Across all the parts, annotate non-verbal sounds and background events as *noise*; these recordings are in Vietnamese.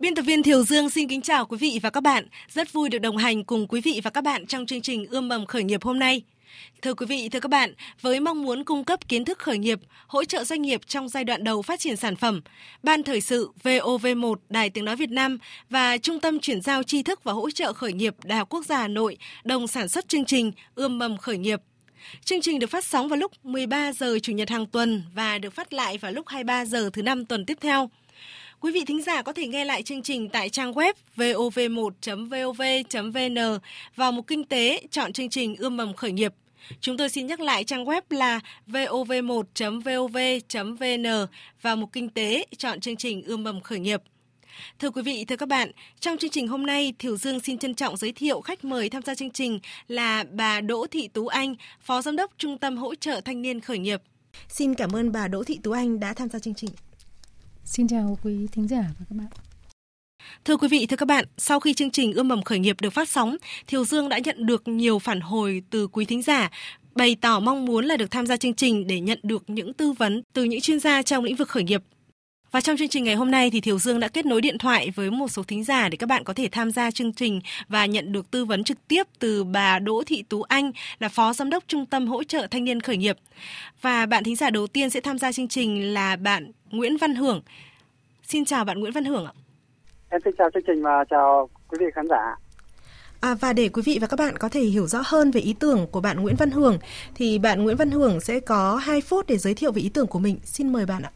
Biên tập viên Thiều Dương xin kính chào quý vị và các bạn. Rất vui được đồng hành cùng quý vị và các bạn trong chương trình Ươm mầm khởi nghiệp hôm nay. Thưa quý vị, thưa các bạn, với mong muốn cung cấp kiến thức khởi nghiệp, hỗ trợ doanh nghiệp trong giai đoạn đầu phát triển sản phẩm, Ban Thời sự VOV1 Đài Tiếng Nói Việt Nam và Trung tâm Chuyển giao tri thức và hỗ trợ khởi nghiệp Đại học Quốc gia Hà Nội đồng sản xuất chương trình Ươm mầm khởi nghiệp. Chương trình được phát sóng vào lúc 13 giờ Chủ nhật hàng tuần và được phát lại vào lúc 23 giờ thứ năm tuần tiếp theo. Quý vị thính giả có thể nghe lại chương trình tại trang web vov1.vov.vn vào mục kinh tế chọn chương trình ươm mầm khởi nghiệp. Chúng tôi xin nhắc lại trang web là vov1.vov.vn vào mục kinh tế chọn chương trình ươm mầm khởi nghiệp. Thưa quý vị, thưa các bạn, trong chương trình hôm nay, Thiểu Dương xin trân trọng giới thiệu khách mời tham gia chương trình là bà Đỗ Thị Tú Anh, Phó Giám đốc Trung tâm Hỗ trợ Thanh niên Khởi nghiệp. Xin cảm ơn bà Đỗ Thị Tú Anh đã tham gia chương trình. Xin chào quý thính giả và các bạn. Thưa quý vị, thưa các bạn, sau khi chương trình Ươm mầm khởi nghiệp được phát sóng, Thiều Dương đã nhận được nhiều phản hồi từ quý thính giả bày tỏ mong muốn là được tham gia chương trình để nhận được những tư vấn từ những chuyên gia trong lĩnh vực khởi nghiệp. Và trong chương trình ngày hôm nay thì Thiều Dương đã kết nối điện thoại với một số thính giả để các bạn có thể tham gia chương trình và nhận được tư vấn trực tiếp từ bà Đỗ Thị Tú Anh là Phó Giám đốc Trung tâm Hỗ trợ Thanh niên Khởi nghiệp. Và bạn thính giả đầu tiên sẽ tham gia chương trình là bạn Nguyễn Văn Hưởng. Xin chào bạn Nguyễn Văn Hưởng ạ. Em xin chào chương trình và chào quý vị khán giả. À, và để quý vị và các bạn có thể hiểu rõ hơn về ý tưởng của bạn Nguyễn Văn Hưởng thì bạn Nguyễn Văn Hưởng sẽ có 2 phút để giới thiệu về ý tưởng của mình. Xin mời bạn ạ.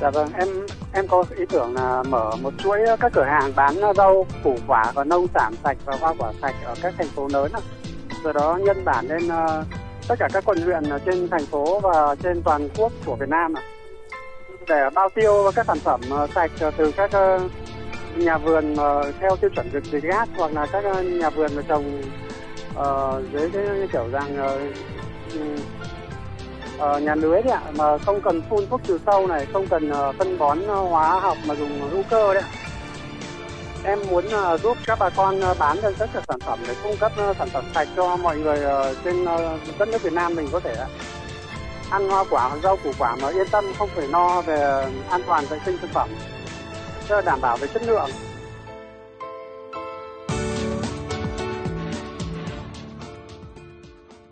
Dạ vâng, em em có ý tưởng là mở một chuỗi ờ, các cửa hàng bán ờ, rau, củ quả và nông sản sạch và hoa quả sạch ở các thành phố lớn. rồi đó nhân bản lên ờ, tất cả các quận huyện trên thành phố và trên toàn quốc của Việt Nam để bao tiêu các sản phẩm sạch từ các nhà vườn theo tiêu chuẩn Việt Gáp hoặc là các nhà vườn trồng uh, dưới cái kiểu rằng uh, uh, nhà lưới đấy ạ mà không cần phun thuốc trừ sâu này không cần uh, phân bón ờ, hóa học mà dùng hữu cơ đấy em muốn uh, giúp các bà con uh, bán được tất cả sản phẩm để cung cấp uh, sản phẩm sạch cho mọi người uh, trên uh, đất nước Việt Nam mình có thể uh, ăn hoa quả rau củ quả mà yên tâm không phải no về an toàn vệ sinh thực phẩm. Cho đảm bảo về chất lượng.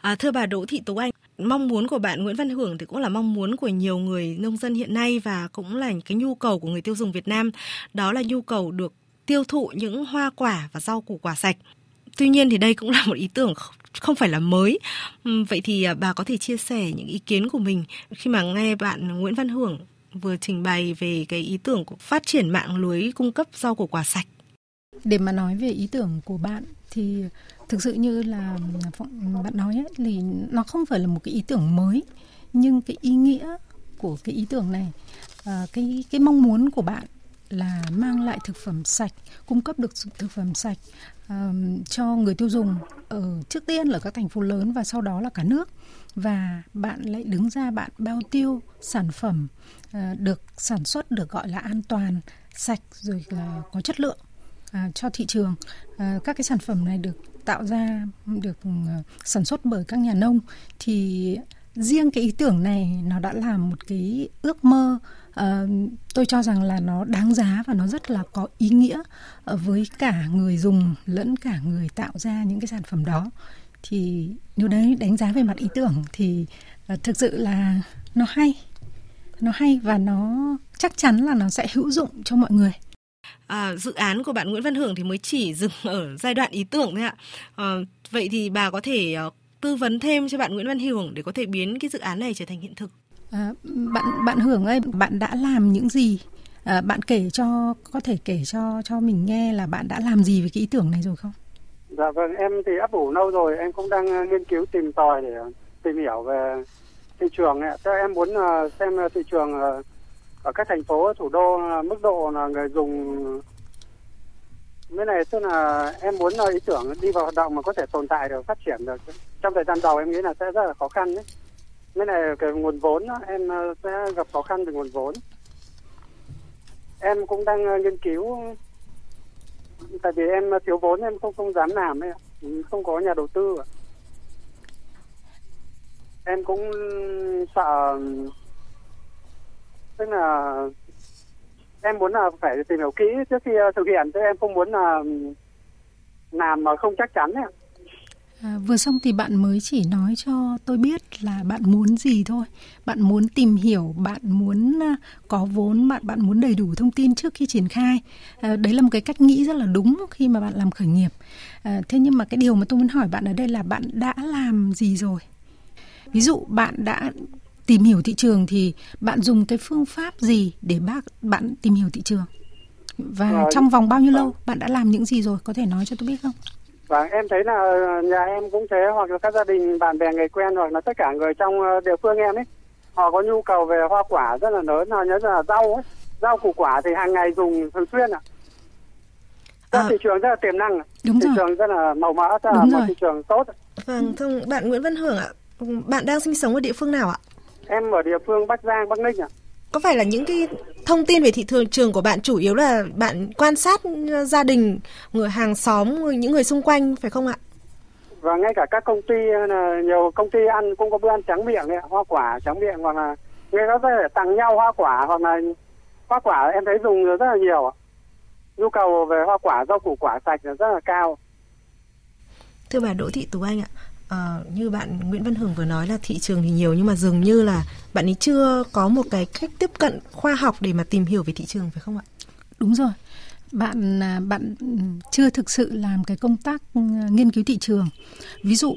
À, thưa bà Đỗ Thị Tú Anh, mong muốn của bạn Nguyễn Văn Hưởng thì cũng là mong muốn của nhiều người nông dân hiện nay và cũng là cái nhu cầu của người tiêu dùng Việt Nam, đó là nhu cầu được tiêu thụ những hoa quả và rau củ quả sạch. Tuy nhiên thì đây cũng là một ý tưởng không phải là mới. Vậy thì à, bà có thể chia sẻ những ý kiến của mình khi mà nghe bạn Nguyễn Văn Hưởng vừa trình bày về cái ý tưởng của phát triển mạng lưới cung cấp rau củ quả sạch. Để mà nói về ý tưởng của bạn thì thực sự như là bạn nói ấy, thì nó không phải là một cái ý tưởng mới nhưng cái ý nghĩa của cái ý tưởng này à, cái cái mong muốn của bạn là mang lại thực phẩm sạch cung cấp được thực phẩm sạch um, cho người tiêu dùng ở trước tiên là các thành phố lớn và sau đó là cả nước. Và bạn lại đứng ra bạn bao tiêu sản phẩm uh, được sản xuất được gọi là an toàn sạch rồi là có chất lượng à, cho thị trường. À, các cái sản phẩm này được tạo ra được ừ, sản xuất bởi các nhà nông thì riêng cái ý tưởng này nó đã là một cái ước mơ. Uh, tôi cho rằng là nó đáng giá và nó rất là có ý nghĩa ờ, với cả người dùng lẫn cả người tạo ra những cái sản phẩm đó. Thì nếu đấy đánh giá về mặt ý tưởng thì uh, thực sự là nó hay nó hay và nó chắc chắn là nó sẽ hữu dụng cho mọi người. À, dự án của bạn Nguyễn Văn Hưởng thì mới chỉ dừng ở giai đoạn ý tưởng thôi ạ. À, vậy thì bà có thể uh, tư vấn thêm cho bạn Nguyễn Văn Hưởng để có thể biến cái dự án này trở thành hiện thực? À, bạn bạn Hưởng ơi, bạn đã làm những gì? À, bạn kể cho có thể kể cho cho mình nghe là bạn đã làm gì với cái ý tưởng này rồi không? Dạ vâng, em thì ấp ủ lâu rồi, em cũng đang uh, nghiên cứu tìm tòi để tìm hiểu về thị trường này. Thế em muốn xem thị trường ở các thành phố thủ đô mức độ là người dùng Cái này tức là em muốn là ý tưởng đi vào hoạt động mà có thể tồn tại được, phát triển được. Trong thời gian đầu em nghĩ là sẽ rất là khó khăn đấy. Cái này cái nguồn vốn đó, em ờ, sẽ gặp khó khăn về nguồn vốn. Em cũng đang ờ, nghiên cứu tại vì em thiếu vốn em không không dám làm ấy, không có nhà đầu tư. Em cũng sợ tức là em muốn là phải tìm hiểu kỹ trước khi ờ, thực hiện chứ em không muốn là làm mà không chắc chắn ấy. À, vừa xong thì bạn mới chỉ nói cho tôi biết là bạn muốn gì thôi. Bạn muốn tìm hiểu, bạn muốn ờ, có vốn, bạn bạn muốn đầy đủ thông tin trước khi triển khai. À, đấy là một cái cách nghĩ rất là đúng khi mà bạn làm khởi nghiệp. À, thế nhưng mà cái điều mà tôi muốn hỏi bạn ở đây là bạn đã làm gì rồi? Ví dụ bạn đã tìm hiểu thị trường thì bạn dùng cái phương pháp gì để bác bạn tìm hiểu thị trường? Và Rồi. trong vòng bao nhiêu lâu bạn đã làm những gì rồi? Có thể nói cho tôi biết không? Và em thấy là nhà em cũng thế hoặc là các gia đình bạn bè người quen hoặc là tất cả người trong ờ, địa phương em ấy họ có nhu cầu về hoa quả rất là lớn họ nhớ là rau ấy rau củ quả thì hàng ngày dùng thường xuyên ạ à. À. thị trường rất là tiềm năng. Đúng thị rồi. trường rất là màu mỡ rất là Đúng một rồi. thị trường tốt ạ. Vâng, thưa bạn Nguyễn Văn Hưởng ạ, bạn đang sinh sống ở địa phương nào ạ? Em ở địa phương Bắc Giang Bắc Ninh ạ. Có phải là những cái thông tin về thị trường trường của bạn chủ yếu là bạn quan sát gia đình, người hàng xóm, những người xung quanh phải không ạ? và ngay cả các công ty là nhiều công ty ăn cũng có bữa ăn trắng miệng ấy, ạ, hoa quả trắng miệng hoặc là người ta thể tặng nhau hoa quả hoặc là hoa quả em thấy dùng rất là nhiều nhu cầu về hoa quả rau củ quả sạch là rất là cao. Thưa bà Đỗ Thị Tú Anh ạ, Ờ, như bạn Nguyễn Văn Hưởng vừa nói là thị trường thì nhiều nhưng mà dường như là bạn ấy chưa có một cái cách tiếp cận khoa học để mà tìm hiểu về thị trường phải không ạ? Đúng rồi. Bạn à, bạn chưa thực sự làm cái công tác ừ, nghiên cứu thị trường. Ví dụ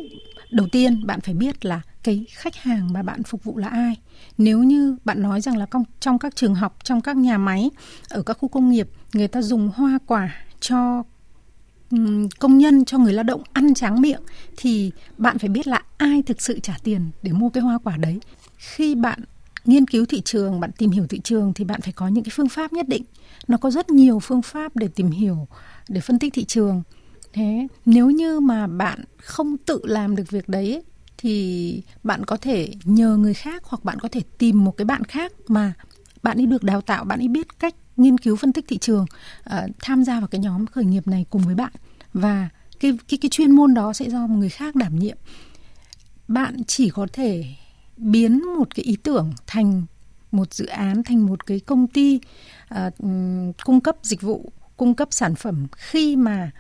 đầu tiên bạn phải biết là cái khách hàng mà bạn phục vụ là ai. Nếu như bạn nói rằng là trong, các trường học, trong các nhà máy, ở các khu công nghiệp người ta dùng hoa quả cho công nhân cho người lao động ăn tráng miệng thì bạn phải biết là ai thực sự trả tiền để mua cái hoa quả đấy. Khi bạn nghiên cứu thị trường, bạn tìm hiểu thị trường thì bạn phải có những cái phương pháp nhất định. Nó có rất nhiều phương pháp để tìm hiểu, để phân tích thị trường. Thế nếu như mà bạn không tự làm được việc đấy thì bạn có thể nhờ người khác hoặc bạn có thể tìm một cái bạn khác mà bạn ấy được đào tạo, bạn ấy biết cách nghiên cứu phân tích thị trường, uh, tham gia vào cái nhóm khởi nghiệp này cùng với bạn và cái cái cái chuyên môn đó sẽ do một người khác đảm nhiệm. Bạn chỉ có thể biến một cái ý tưởng thành một dự án thành một cái công ty uh, cung cấp dịch vụ cung cấp sản phẩm khi mà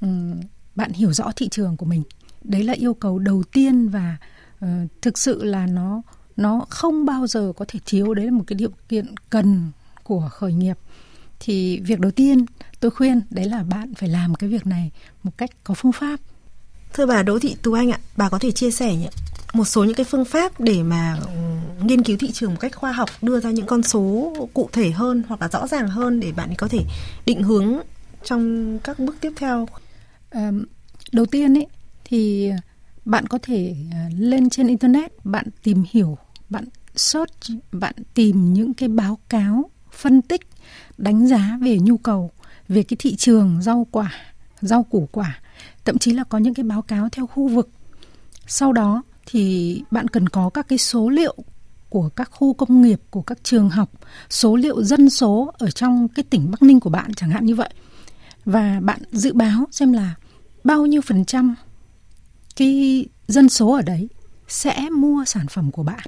um, bạn hiểu rõ thị trường của mình đấy là yêu cầu đầu tiên và uh, thực sự là nó nó không bao giờ có thể thiếu đấy là một cái điều kiện cần của khởi nghiệp thì việc đầu tiên tôi khuyên đấy là bạn phải làm cái việc này một cách có phương pháp Thưa bà Đỗ Thị Tú Anh ạ, bà có thể chia sẻ nhỉ? một số những cái phương pháp để mà ừm, nghiên cứu thị trường một cách khoa học đưa ra những con số cụ thể hơn hoặc là rõ ràng hơn để bạn có thể định hướng trong các bước tiếp theo. À, đầu tiên ấy thì bạn có thể à, lên trên internet bạn tìm hiểu bạn search, bạn tìm những cái báo cáo, phân tích, đánh giá về nhu cầu, về cái thị trường, rau quả, rau củ quả. Thậm chí là có những cái báo cáo theo khu vực. Sau đó thì bạn cần có các cái số liệu của các khu công nghiệp, của các trường học, số liệu dân số ở trong cái tỉnh Bắc Ninh của bạn chẳng hạn như vậy. Và bạn dự báo xem là bao nhiêu phần trăm cái dân số ở đấy sẽ mua sản phẩm của bạn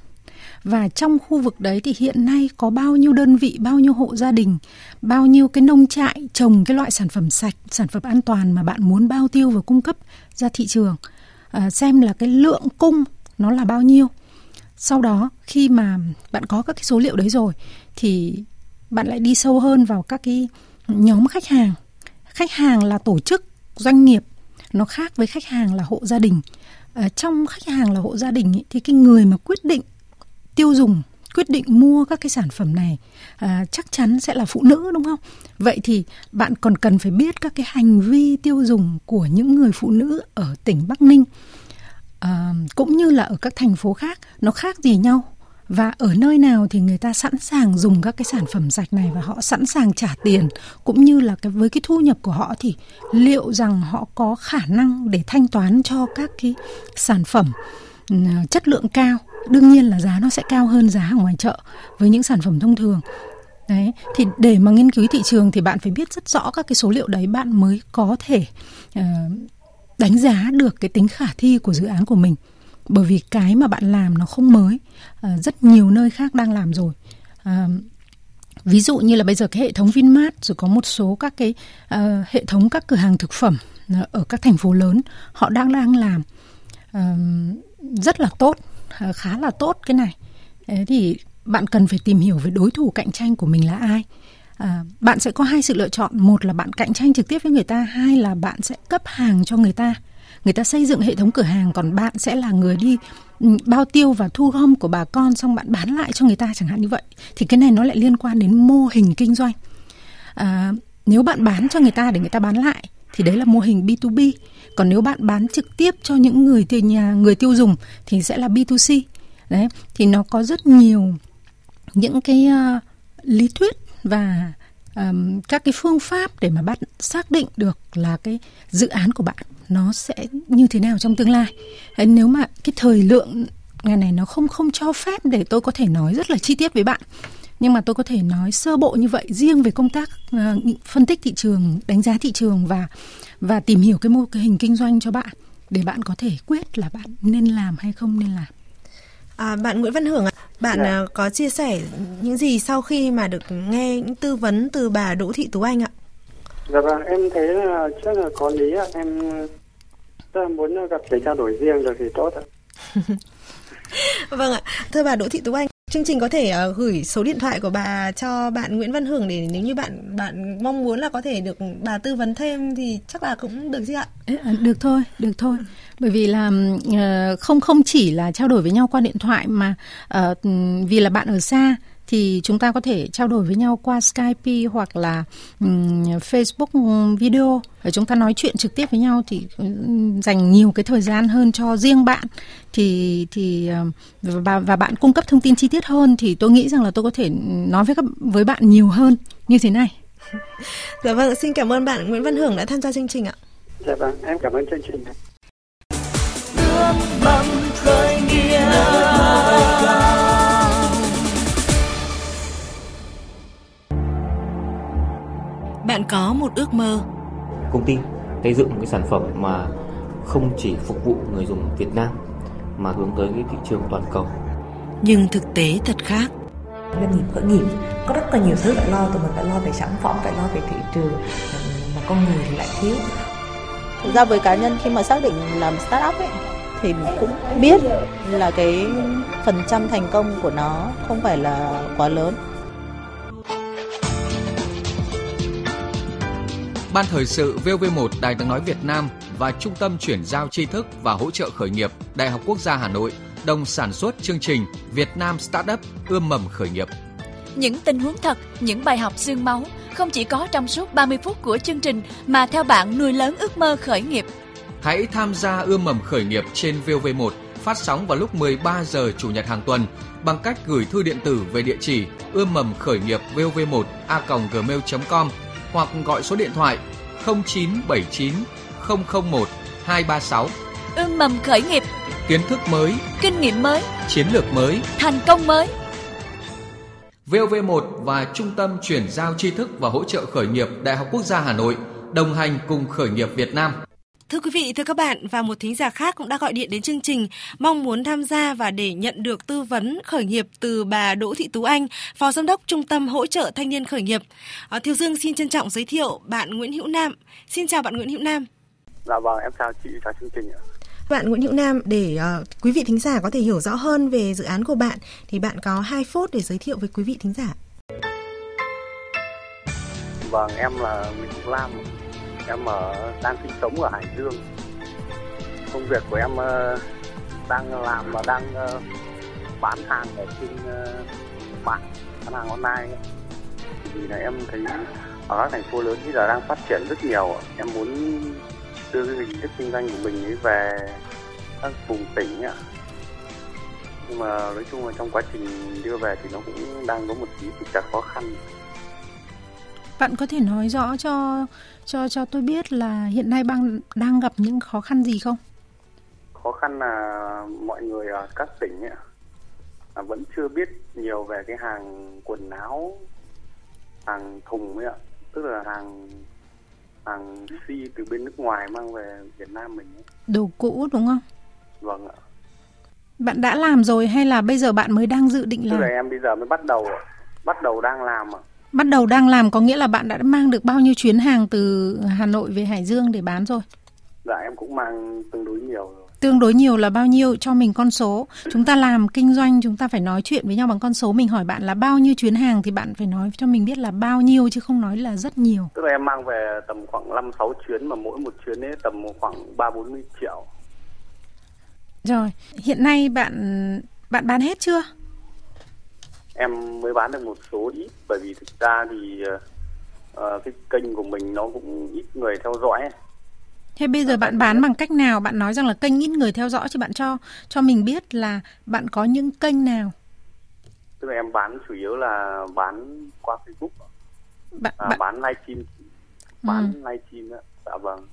và trong khu vực đấy thì hiện nay có bao nhiêu đơn vị bao nhiêu hộ gia đình bao nhiêu cái nông trại trồng cái loại sản phẩm sạch sản phẩm an toàn mà bạn muốn bao tiêu và cung cấp ra thị trường? À, xem là cái lượng cung nó là bao nhiêu. Sau đó khi mà bạn có các cái số liệu đấy rồi thì bạn lại đi sâu hơn vào các cái nhóm khách hàng. Khách hàng là tổ chức doanh nghiệp nó khác với khách hàng là hộ gia đình. À, trong khách hàng là hộ gia đình ý, thì cái người mà quyết định tiêu dùng quyết định mua các cái sản phẩm này à, chắc chắn sẽ là phụ nữ đúng không? Vậy thì bạn còn cần phải biết các cái hành vi tiêu dùng của những người phụ nữ ở tỉnh bắc ninh à, cũng như là ở các thành phố khác nó khác gì nhau? Và ở nơi nào thì người ta sẵn sàng dùng các cái sản phẩm sạch này và họ sẵn sàng trả tiền? Cũng như là cái với cái thu nhập của họ thì liệu rằng họ có khả năng để thanh toán cho các cái sản phẩm? Chất lượng cao. Đương nhiên là giá nó sẽ cao hơn giá ở ngoài chợ với những sản phẩm thông thường. Đấy thì để mà nghiên cứu thị trường thì bạn phải biết rất rõ các cái số liệu đấy bạn mới có thể uh, đánh giá được cái tính khả thi của dự án của mình. Bởi vì cái mà bạn làm nó không mới uh, rất nhiều nơi khác đang làm rồi. Uh, ví dụ như là bây giờ cái hệ thống Vinmart rồi có một số các cái uh, hệ thống các cửa hàng thực phẩm ở các thành phố lớn họ đang đang làm. Uh, rất là tốt ờ, khá là tốt cái này. Thế thì bạn cần phải tìm hiểu về đối thủ cạnh tranh của mình là ai. À, bạn sẽ có hai sự lựa chọn. Một là bạn cạnh tranh trực tiếp với người ta hai là bạn sẽ cấp hàng cho người ta. Người ta xây dựng hệ thống cửa hàng còn bạn sẽ là người đi ừ, bao tiêu và thu gom của bà con xong bạn bán lại cho người ta chẳng hạn như vậy. Thì cái này nó lại liên quan đến mô hình kinh doanh. À, nếu bạn bán cho người ta để người ta bán lại thì đấy là mô hình B2B còn nếu bạn bán trực tiếp cho những người từ nhà người tiêu dùng thì sẽ là B2C đấy thì nó có rất nhiều những cái uh, lý thuyết và um, các cái phương pháp để mà bạn xác định được là cái dự án của bạn nó sẽ như thế nào trong tương lai. Nếu mà cái thời lượng ngày này nó không không cho phép để tôi có thể nói rất là chi tiết với bạn nhưng mà tôi có thể nói sơ bộ như vậy riêng về công tác uh, phân tích thị trường đánh giá thị trường và và tìm hiểu cái mô hình kinh doanh cho bạn để bạn có thể quyết là bạn nên làm hay không nên làm À, bạn Nguyễn Văn Hưởng ạ, bạn dạ. À, có chia sẻ những gì sau khi mà được nghe những tư vấn từ bà Đỗ Thị Tú Anh ạ? Dạ vâng, em thấy là chắc là có lý ạ. Em rất là muốn gặp để trao đổi riêng được thì tốt ạ. *laughs* vâng ạ, thưa bà Đỗ Thị Tú Anh, chương trình có thể uh, gửi số điện thoại của bà cho bạn Nguyễn Văn Hưởng để nếu như bạn bạn mong muốn là có thể được bà tư vấn thêm thì chắc là cũng được chứ ạ? À, được thôi, được thôi. Bởi vì là uh, không không chỉ là trao đổi với nhau qua điện thoại mà uh, vì là bạn ở xa thì chúng ta có thể trao đổi với nhau qua Skype hoặc là um, Facebook video để chúng ta nói chuyện trực tiếp với nhau thì dành nhiều cái thời gian hơn cho riêng bạn thì thì và, và bạn cung cấp thông tin chi tiết hơn thì tôi nghĩ rằng là tôi có thể nói với các với bạn nhiều hơn như thế này. Dạ vâng, xin cảm ơn bạn Nguyễn Văn Hưởng đã tham gia chương trình ạ. Dạ vâng, em cảm ơn chương trình. Ước mong khởi nghiệp Bạn có một ước mơ. Công ty xây dựng một cái sản phẩm mà không chỉ phục vụ người dùng Việt Nam mà hướng tới cái thị trường toàn cầu. Nhưng thực tế thật khác. Doanh nghiệp khởi nghiệp có rất là nhiều thứ phải lo, tụi mình phải lo về sản phẩm, phải lo về thị trường, mà con người thì lại thiếu. Thực ra với cá nhân khi mà xác định làm startup ấy, thì cũng biết là cái phần trăm thành công của nó không phải là quá lớn Ban thời sự VV1 Đài tiếng nói Việt Nam và Trung tâm chuyển giao tri thức và hỗ trợ khởi nghiệp Đại học Quốc gia Hà Nội đồng sản xuất chương trình Việt Nam Startup ươm mầm khởi nghiệp. Những tình huống thật, những bài học xương máu không chỉ có trong suốt 30 phút của chương trình mà theo bạn nuôi lớn ước mơ khởi nghiệp. Hãy tham gia ươm mầm khởi nghiệp trên VV1 phát sóng vào lúc 13 giờ chủ nhật hàng tuần bằng cách gửi thư điện tử về địa chỉ ươm mầm khởi nghiệp vv1 a.gmail.com hoặc gọi số điện thoại 0979 001 236. Ươm mầm khởi nghiệp, kiến thức mới, kinh nghiệm mới, chiến lược mới, thành công mới. VOV1 và Trung tâm chuyển giao tri thức và hỗ trợ khởi nghiệp Đại học Quốc gia Hà Nội đồng hành cùng khởi nghiệp Việt Nam. Thưa quý vị, thưa các bạn và một thính giả khác cũng đã gọi điện đến chương trình mong muốn tham gia và để nhận được tư vấn khởi nghiệp từ bà Đỗ Thị Tú Anh, Phó Giám đốc Trung tâm hỗ trợ thanh niên khởi nghiệp. À, Thiều Dương xin trân trọng giới thiệu bạn Nguyễn Hữu Nam. Xin chào bạn Nguyễn Hữu Nam. Dạ vâng, em chào chị, chào chương trình ạ. Bạn Nguyễn Hữu Nam, để uh, quý vị thính giả có thể hiểu rõ hơn về dự án của bạn, thì bạn có 2 phút để giới thiệu với quý vị thính giả. Vâng, em là Nguyễn Hữu Lam, em ở đang sinh sống ở Hải Dương. Công việc của em ờ, đang làm và đang ờ, bán hàng ở trên ờ, mạng, bán hàng online vì là em thấy ở các thành phố lớn bây giờ đang phát triển rất nhiều. Em muốn đưa cái hình thức kinh doanh của mình ấy về các vùng tỉnh ạ. Nhưng mà nói chung là trong quá trình đưa về thì nó cũng đang có một tí trục trặc khó khăn bạn có thể nói rõ cho cho cho tôi biết là hiện nay bang đang gặp những khó khăn gì không? Khó khăn là mọi người ở các tỉnh ấy, là vẫn chưa biết nhiều về cái hàng quần áo hàng thùng ấy ạ. Tức là hàng hàng si từ bên nước ngoài mang về Việt Nam mình ấy. đồ cũ đúng không? Vâng ạ. Bạn đã làm rồi hay là bây giờ bạn mới đang dự định tức làm? là em bây giờ mới bắt đầu bắt đầu đang làm ạ bắt đầu đang làm có nghĩa là bạn đã mang được bao nhiêu chuyến hàng từ Hà Nội về Hải Dương để bán rồi? Dạ em cũng mang tương đối nhiều rồi. Tương đối nhiều là bao nhiêu cho mình con số? Chúng ta làm kinh doanh chúng ta phải nói chuyện với nhau bằng con số. Mình hỏi bạn là bao nhiêu chuyến hàng thì bạn phải nói cho mình biết là bao nhiêu chứ không nói là rất nhiều. Tức là em mang về tầm khoảng 5 6 chuyến mà mỗi một chuyến ấy tầm khoảng 3 40 triệu. Rồi hiện nay bạn bạn bán hết chưa em mới bán được một số ít bởi vì thực ra thì uh, cái kênh của mình nó cũng ít người theo dõi. Thế bây giờ bạn bán bằng cách nào? Bạn nói rằng là kênh ít người theo dõi chứ bạn cho cho mình biết là bạn có những kênh nào? tức là em bán chủ yếu là bán qua Facebook Bạn à, bạn bán livestream bán livestream đó dạ vâng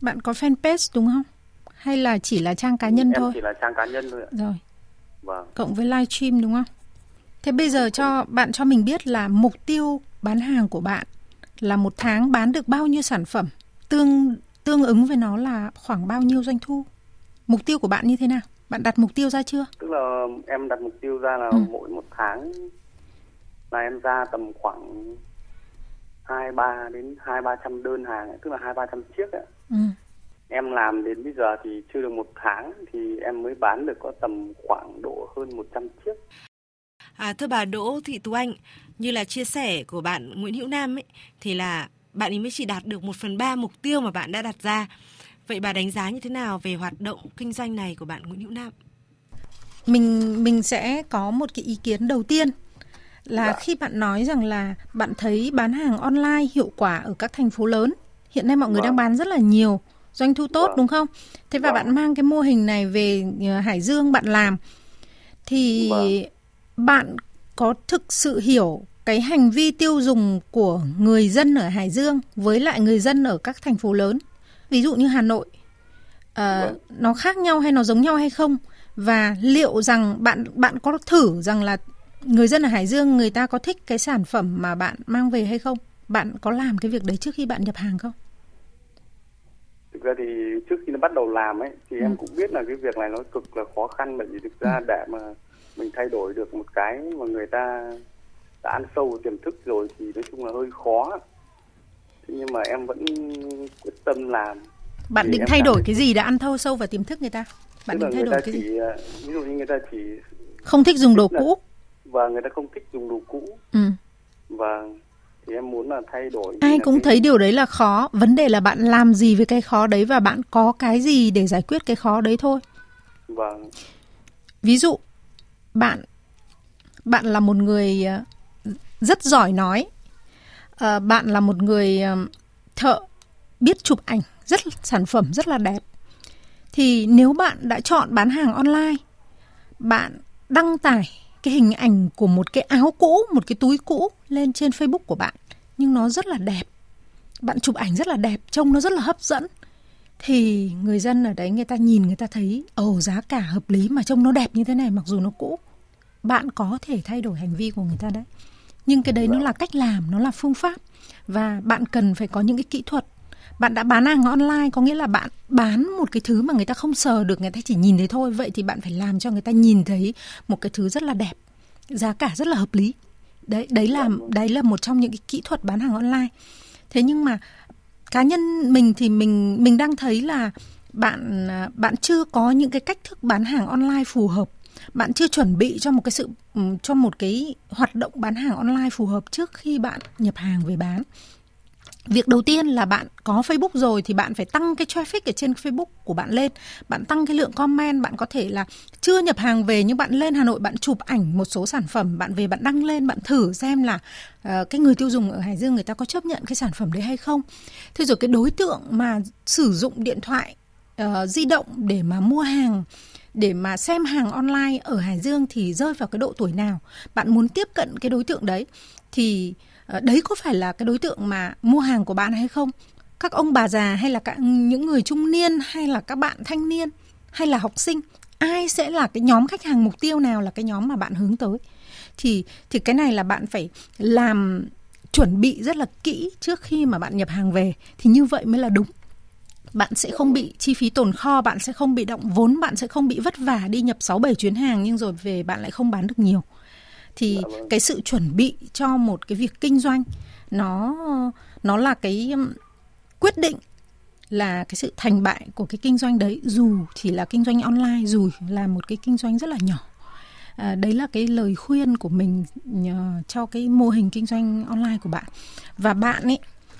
bạn có fanpage đúng không? Hay là chỉ là trang cá nhân em thôi? chỉ là trang cá nhân thôi ạ Rồi, vâng cộng với livestream đúng không? Thế bây giờ cho bạn cho mình biết là mục tiêu bán hàng của bạn là một tháng bán được bao nhiêu sản phẩm? Tương tương ứng với nó là khoảng bao nhiêu doanh thu? Mục tiêu của bạn như thế nào? Bạn đặt mục tiêu ra chưa? tức là em đặt mục tiêu ra là Ừ. mỗi một tháng là em ra tầm khoảng hai ba đến hai ba trăm đơn hàng ấy, tức là hai ba trăm chiếc ấy. Ừ. em làm đến bây giờ thì chưa được một tháng thì em mới bán được có tầm khoảng độ hơn 100 chiếc À, thưa bà Đỗ Thị Tú Anh, như là chia sẻ của bạn Nguyễn Hữu Nam ấy, thì là bạn ấy mới chỉ đạt được một phần ba mục tiêu mà bạn đã đặt ra. Vậy bà đánh giá như thế nào về hoạt động kinh doanh này của bạn Nguyễn Hữu Nam? mình mình sẽ có một cái ý kiến đầu tiên là Dạ. khi bạn nói rằng là bạn thấy bán hàng online hiệu quả ở các thành phố lớn hiện nay mọi người Vâng. đang bán rất là nhiều doanh thu tốt Vâng. đúng không thế và Vâng. bạn mang cái mô hình này về ờ, Hải Dương bạn làm thì Vâng. Bạn có thực sự hiểu cái hành vi tiêu dùng của người dân ở Hải Dương với lại người dân ở các thành phố lớn? Ví dụ như Hà Nội Vâng. nó khác nhau hay nó giống nhau hay không? Và liệu rằng bạn bạn có thử rằng là người dân ở Hải Dương người ta có thích cái sản phẩm mà bạn mang về hay không? Bạn có làm cái việc đấy trước khi bạn nhập hàng không? Thực ra thì trước khi nó bắt đầu làm ấy thì Ừ. em cũng biết là cái việc này nó cực là khó khăn bởi vì thực ra để mà mình thay đổi được một cái mà người ta đã ăn sâu vào tiềm thức rồi thì nói chung là hơi khó. Thế nhưng mà em vẫn quyết tâm làm. Bạn Thì định thay đổi cái gì đã ăn thâu sâu vào tiềm thức người ta? Bạn tức định thay đổi cái gì? chỉ ờ, ví dụ như người ta chỉ không thích dùng đồ là- cũ. Và người ta không thích dùng đồ cũ. Ừ. và thì em muốn là thay đổi ai cũng cái- thấy điều đấy là khó. Vấn đề là bạn làm gì với cái khó đấy và bạn có cái gì để giải quyết cái khó đấy thôi. Vâng. Ví dụ bạn bạn là một người ờ, rất giỏi nói. Ờ, bạn là một người ờ, thợ biết chụp ảnh, rất sản phẩm rất là đẹp. Thì nếu bạn đã chọn bán hàng online, bạn đăng tải cái hình ảnh của một cái áo cũ, một cái túi cũ lên trên Facebook của bạn, nhưng nó rất là đẹp. Bạn chụp ảnh rất là đẹp, trông nó rất là hấp dẫn. Thì người dân ở đấy, người ta nhìn, người ta thấy, ồ, giá cả hợp lý mà trông nó đẹp như thế này, mặc dù nó cũ bạn có thể thay đổi hành vi của người ta đấy. Nhưng cái đấy nó là cách làm nó là phương pháp. Và bạn cần phải có những cái kỹ thuật. Bạn đã bán hàng online có nghĩa là bạn bán một cái thứ mà người ta không sờ được người ta chỉ nhìn thấy thôi. Vậy thì bạn phải làm cho người ta nhìn thấy một cái thứ rất là đẹp giá cả rất là hợp lý. Đấy đấy là đấy là một trong những cái kỹ thuật bán hàng online. Thế nhưng mà cá nhân mình thì mình mình đang thấy là bạn à, bạn chưa có những cái cách thức bán hàng online phù hợp bạn chưa chuẩn bị cho một cái sự ừ, cho một cái hoạt động bán hàng online phù hợp trước khi bạn nhập hàng về bán Việc đầu tiên là bạn có Facebook rồi thì bạn phải tăng cái traffic ở trên Facebook của bạn lên. Bạn tăng cái lượng comment, bạn có thể là chưa nhập hàng về nhưng bạn lên Hà Nội bạn chụp ảnh một số sản phẩm, bạn về bạn đăng lên, bạn thử xem là uh, cái người tiêu dùng ở Hải Dương người ta có chấp nhận cái sản phẩm đấy hay không. Thế rồi cái đối tượng mà sử dụng điện thoại uh, di động để mà mua hàng để mà xem hàng online ở Hải Dương thì rơi vào cái độ tuổi nào, bạn muốn tiếp cận cái đối tượng đấy thì ờ, đấy có phải là cái đối tượng mà mua hàng của bạn hay không? Các ông bà già hay là các những người trung niên hay là các bạn thanh niên hay là học sinh, ai sẽ là cái nhóm khách hàng mục tiêu nào là cái nhóm mà bạn hướng tới? Thì thì cái này là bạn phải làm, chuẩn bị rất là kỹ trước khi mà bạn nhập hàng về. Thì như vậy mới là đúng bạn sẽ không bị chi phí tồn kho, bạn sẽ không bị động vốn, bạn sẽ không bị vất vả đi nhập 6 7 chuyến hàng nhưng rồi về bạn lại không bán được nhiều. Thì dạ vâng. cái sự chuẩn bị cho một cái việc kinh doanh nó nó là cái um, quyết định là cái sự thành bại của cái kinh doanh đấy dù chỉ là kinh doanh online dù là một cái kinh doanh rất là nhỏ à, đấy là cái lời khuyên của mình cho cái mô hình kinh doanh online của bạn và bạn ấy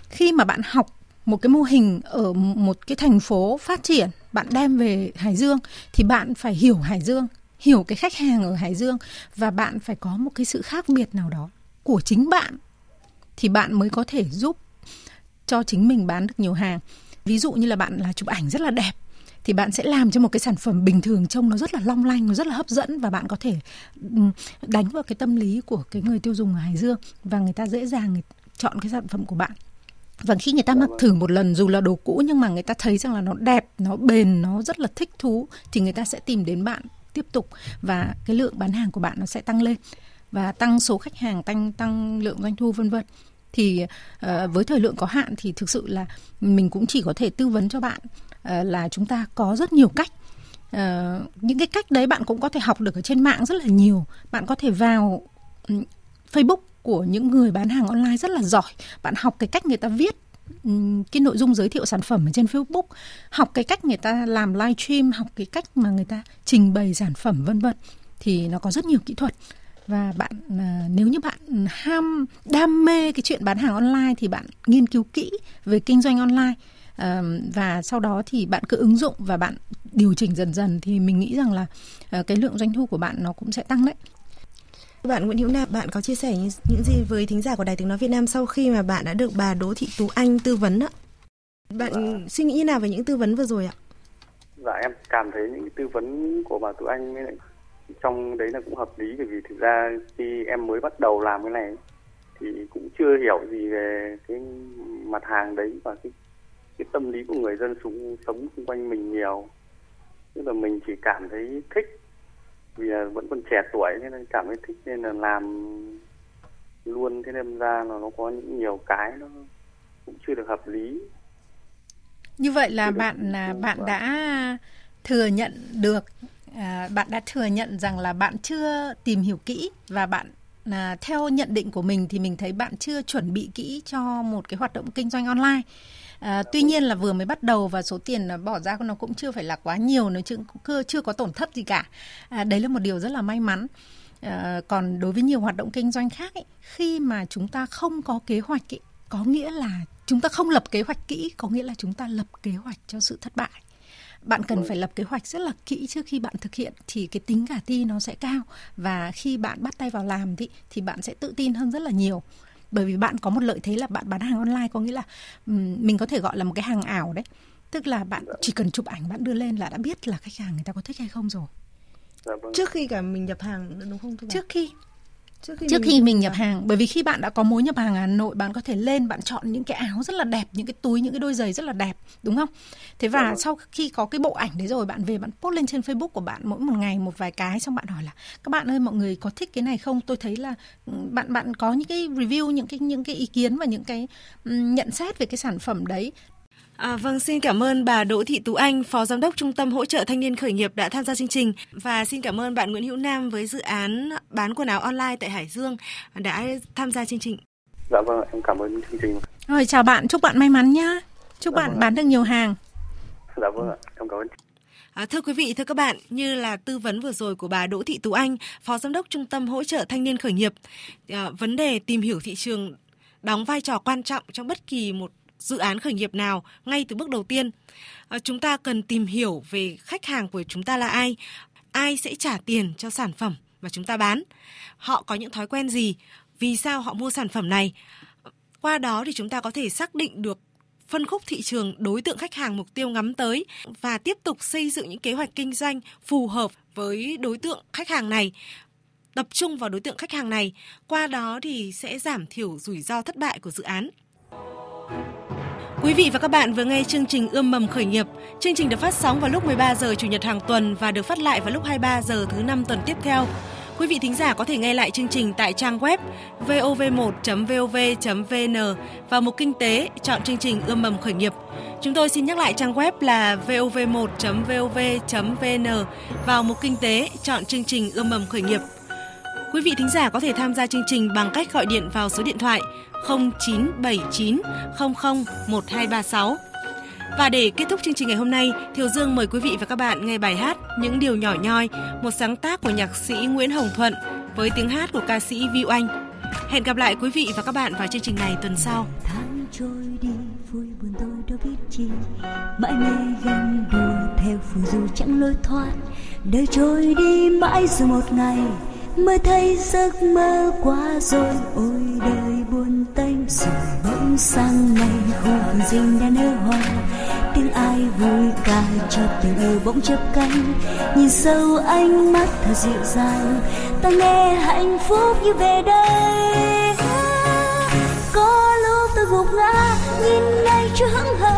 khi mà bạn học một cái mô hình ở một cái thành phố phát triển, bạn đem về Hải Dương thì bạn phải hiểu Hải Dương, hiểu cái khách hàng ở Hải Dương và bạn phải có một cái sự khác biệt nào đó của chính bạn thì bạn mới có thể giúp cho chính mình bán được nhiều hàng. Ví dụ như là bạn là chụp ảnh rất là đẹp thì bạn sẽ làm cho một cái sản phẩm bình thường trông nó rất là long lanh, nó rất là hấp dẫn và bạn có thể ừ, đánh vào cái tâm lý của cái người tiêu dùng ở Hải Dương và người ta dễ dàng chọn cái sản phẩm của bạn và khi người ta mặc thử một lần dù là đồ cũ nhưng mà người ta thấy rằng là nó đẹp nó bền nó rất là thích thú thì người ta sẽ tìm đến bạn tiếp tục và cái lượng bán hàng của bạn nó sẽ tăng lên và tăng số khách hàng tăng tăng lượng doanh thu vân vân. Thì uh, với thời lượng có hạn thì thực sự là mình cũng chỉ có thể tư vấn cho bạn uh, là chúng ta có rất nhiều cách. Uh, những cái cách đấy bạn cũng có thể học được ở trên mạng rất là nhiều. Bạn có thể vào ừ, Facebook của những người bán hàng online rất là giỏi. Bạn học cái cách người ta viết ừ, cái nội dung giới thiệu sản phẩm ở trên Facebook, học cái cách người ta làm live stream, học cái cách mà người ta trình bày sản phẩm vân vân thì nó có rất nhiều kỹ thuật. Và bạn à, nếu như bạn ham đam mê cái chuyện bán hàng online thì bạn nghiên cứu kỹ về kinh doanh online. Ờ, và sau đó thì bạn cứ ứng dụng và bạn điều chỉnh dần dần thì mình nghĩ rằng là ờ, cái lượng doanh thu của bạn nó cũng sẽ tăng đấy bạn Nguyễn Hữu Nam, bạn có chia sẻ những gì với thính giả của Đài Tiếng Nói Việt Nam sau khi mà bạn đã được bà Đỗ Thị Tú Anh tư vấn ạ? Bạn dạ. suy nghĩ như nào về những tư vấn vừa rồi ạ? Dạ em cảm thấy những tư vấn của bà Tú Anh trong đấy là cũng hợp lý bởi vì thực ra khi em mới bắt đầu làm cái này thì cũng chưa hiểu gì về cái mặt hàng đấy và cái cái tâm lý của người dân sống sống xung quanh mình nhiều tức là mình chỉ cảm thấy thích vì là vẫn còn trẻ tuổi nên cảm thấy thích nên là làm luôn. Thế nên ra là nó có những nhiều cái nó cũng chưa được hợp lý. Như vậy là bạn là bạn đã thừa nhận được à, bạn đã thừa nhận rằng là bạn chưa tìm hiểu kỹ và bạn à, theo nhận định của mình thì mình thấy bạn chưa chuẩn bị kỹ cho một cái hoạt động kinh doanh online À, tuy nhiên là vừa mới bắt đầu và số tiền bỏ ra nó cũng chưa phải là quá nhiều, nó chưa chưa có tổn thất gì cả. À, đấy là một điều rất là may mắn. À, còn đối với nhiều hoạt động kinh doanh khác ấy, khi mà chúng ta không có kế hoạch ấy, có nghĩa là chúng ta không lập kế hoạch kỹ, có nghĩa là chúng ta lập kế hoạch cho sự thất bại bạn cần phải lập kế hoạch rất là kỹ trước khi bạn thực hiện thì cái tính khả thi nó sẽ cao và khi bạn bắt tay vào làm thì thì bạn sẽ tự tin hơn rất là nhiều bởi vì bạn có một lợi thế là bạn bán hàng online có nghĩa là mình có thể gọi là một cái hàng ảo đấy. Tức là bạn chỉ cần chụp ảnh bạn đưa lên là đã biết là khách hàng người ta có thích hay không rồi. Dạ vâng. trước khi cả mình nhập hàng đúng không trước khi trước khi, trước mình, khi mình nhập hàng. bởi vì khi bạn đã có mối nhập hàng ở Hà Nội bạn có thể lên bạn chọn những cái áo rất là đẹp những cái túi những cái đôi giày rất là đẹp đúng không? Thế và ừ. sau khi có cái bộ ảnh đấy rồi bạn về bạn post lên trên Facebook của bạn mỗi một ngày một vài cái xong bạn hỏi là các bạn ơi mọi người có thích cái này không? Tôi thấy là ừ, bạn bạn có những cái review những cái những cái ý kiến và những cái nhận xét về cái sản phẩm đấy À, vâng, xin cảm ơn bà Đỗ Thị Tú Anh, Phó Giám đốc Trung tâm Hỗ trợ Thanh niên Khởi nghiệp đã tham gia chương trình và xin cảm ơn bạn Nguyễn Hữu Nam với dự án bán quần áo online tại Hải Dương đã tham gia chương trình. Dạ vâng, em cảm ơn chương trình. Rồi chào bạn, chúc bạn may mắn nhá. Chúc dạ bạn vâng. bán được nhiều hàng. Dạ vâng ạ, em cảm ơn. À, thưa quý vị, thưa các bạn, như là tư vấn vừa rồi của bà Đỗ Thị Tú Anh, Phó Giám đốc Trung tâm Hỗ trợ Thanh niên Khởi nghiệp, à, vấn đề tìm hiểu thị trường đóng vai trò quan trọng trong bất kỳ một dự án khởi nghiệp nào ngay từ bước đầu tiên. À, chúng ta cần tìm hiểu về khách hàng của chúng ta là ai, ai sẽ trả tiền cho sản phẩm mà chúng ta bán, họ có những thói quen gì, vì sao họ mua sản phẩm này. Qua đó thì chúng ta có thể xác định được phân khúc thị trường đối tượng khách hàng mục tiêu ngắm tới và tiếp tục xây dựng những kế hoạch kinh doanh phù hợp với đối tượng khách hàng này tập trung vào đối tượng khách hàng này, qua đó thì sẽ giảm thiểu rủi ro thất bại của dự án. Quý vị và các bạn vừa nghe chương trình Ươm mầm khởi nghiệp. Chương trình được phát sóng vào lúc 13 giờ chủ nhật hàng tuần và được phát lại vào lúc 23 giờ thứ năm tuần tiếp theo. Quý vị thính giả có thể nghe lại chương trình tại trang web vov1.vov.vn và mục kinh tế chọn chương trình Ươm mầm khởi nghiệp. Chúng tôi xin nhắc lại trang web là vov1.vov.vn vào mục kinh tế chọn chương trình Ươm mầm khởi nghiệp. Quý vị thính giả có thể tham gia chương trình bằng cách gọi điện vào số điện thoại 0979 00 1236. Và để kết thúc chương trình ngày hôm nay, Thiều Dương mời quý vị và các bạn nghe bài hát Những điều nhỏ nhoi, một sáng tác của nhạc sĩ Nguyễn Hồng Thuận với tiếng hát của ca sĩ Vi Oanh. Hẹn gặp lại quý vị và các bạn vào chương trình này tuần sau. Tháng trôi đi, vui buồn tôi đâu biết chi, mãi mê ganh đùa theo phù du chẳng lối thoát. Đời trôi đi mãi rồi một ngày, mới thấy giấc mơ quá rồi, ôi đời buồn tênh rồi. Bỗng sang ngày khu vườn rình đã nở hoa, tiếng ai vui ca cho tình yêu bỗng chớp cánh. Nhìn sâu ánh mắt thật dịu dàng, ta nghe hạnh phúc như về đây. Có lúc tôi gục ngã, nhìn ngay chưa hững hờ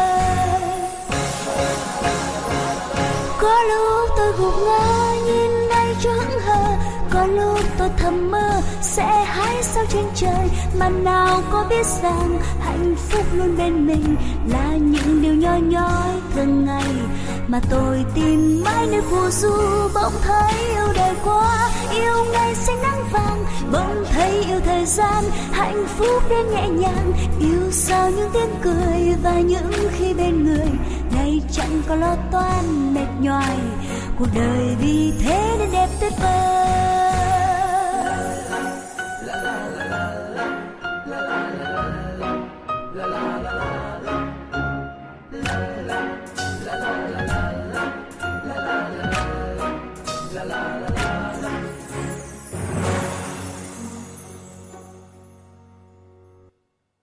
Có lúc tôi gục ngã, nhìn ngay cho hững hờ. Có lúc tôi thầm mơ, sẽ hái sao trên trời. Mà nào có biết rằng hạnh phúc luôn bên mình là những điều nhỏ nhói thường ngày. Mà tôi tìm mãi nơi phù du bỗng thấy yêu đời quá, yêu ngày xanh nắng vàng bỗng thấy yêu thời gian, hạnh phúc đến nhẹ nhàng. Yêu sao những tiếng cười và những khi bên người, ngày chẳng có lo toan mệt nhoài. Cuộc đời vì thế nên đẹp tuyệt vời.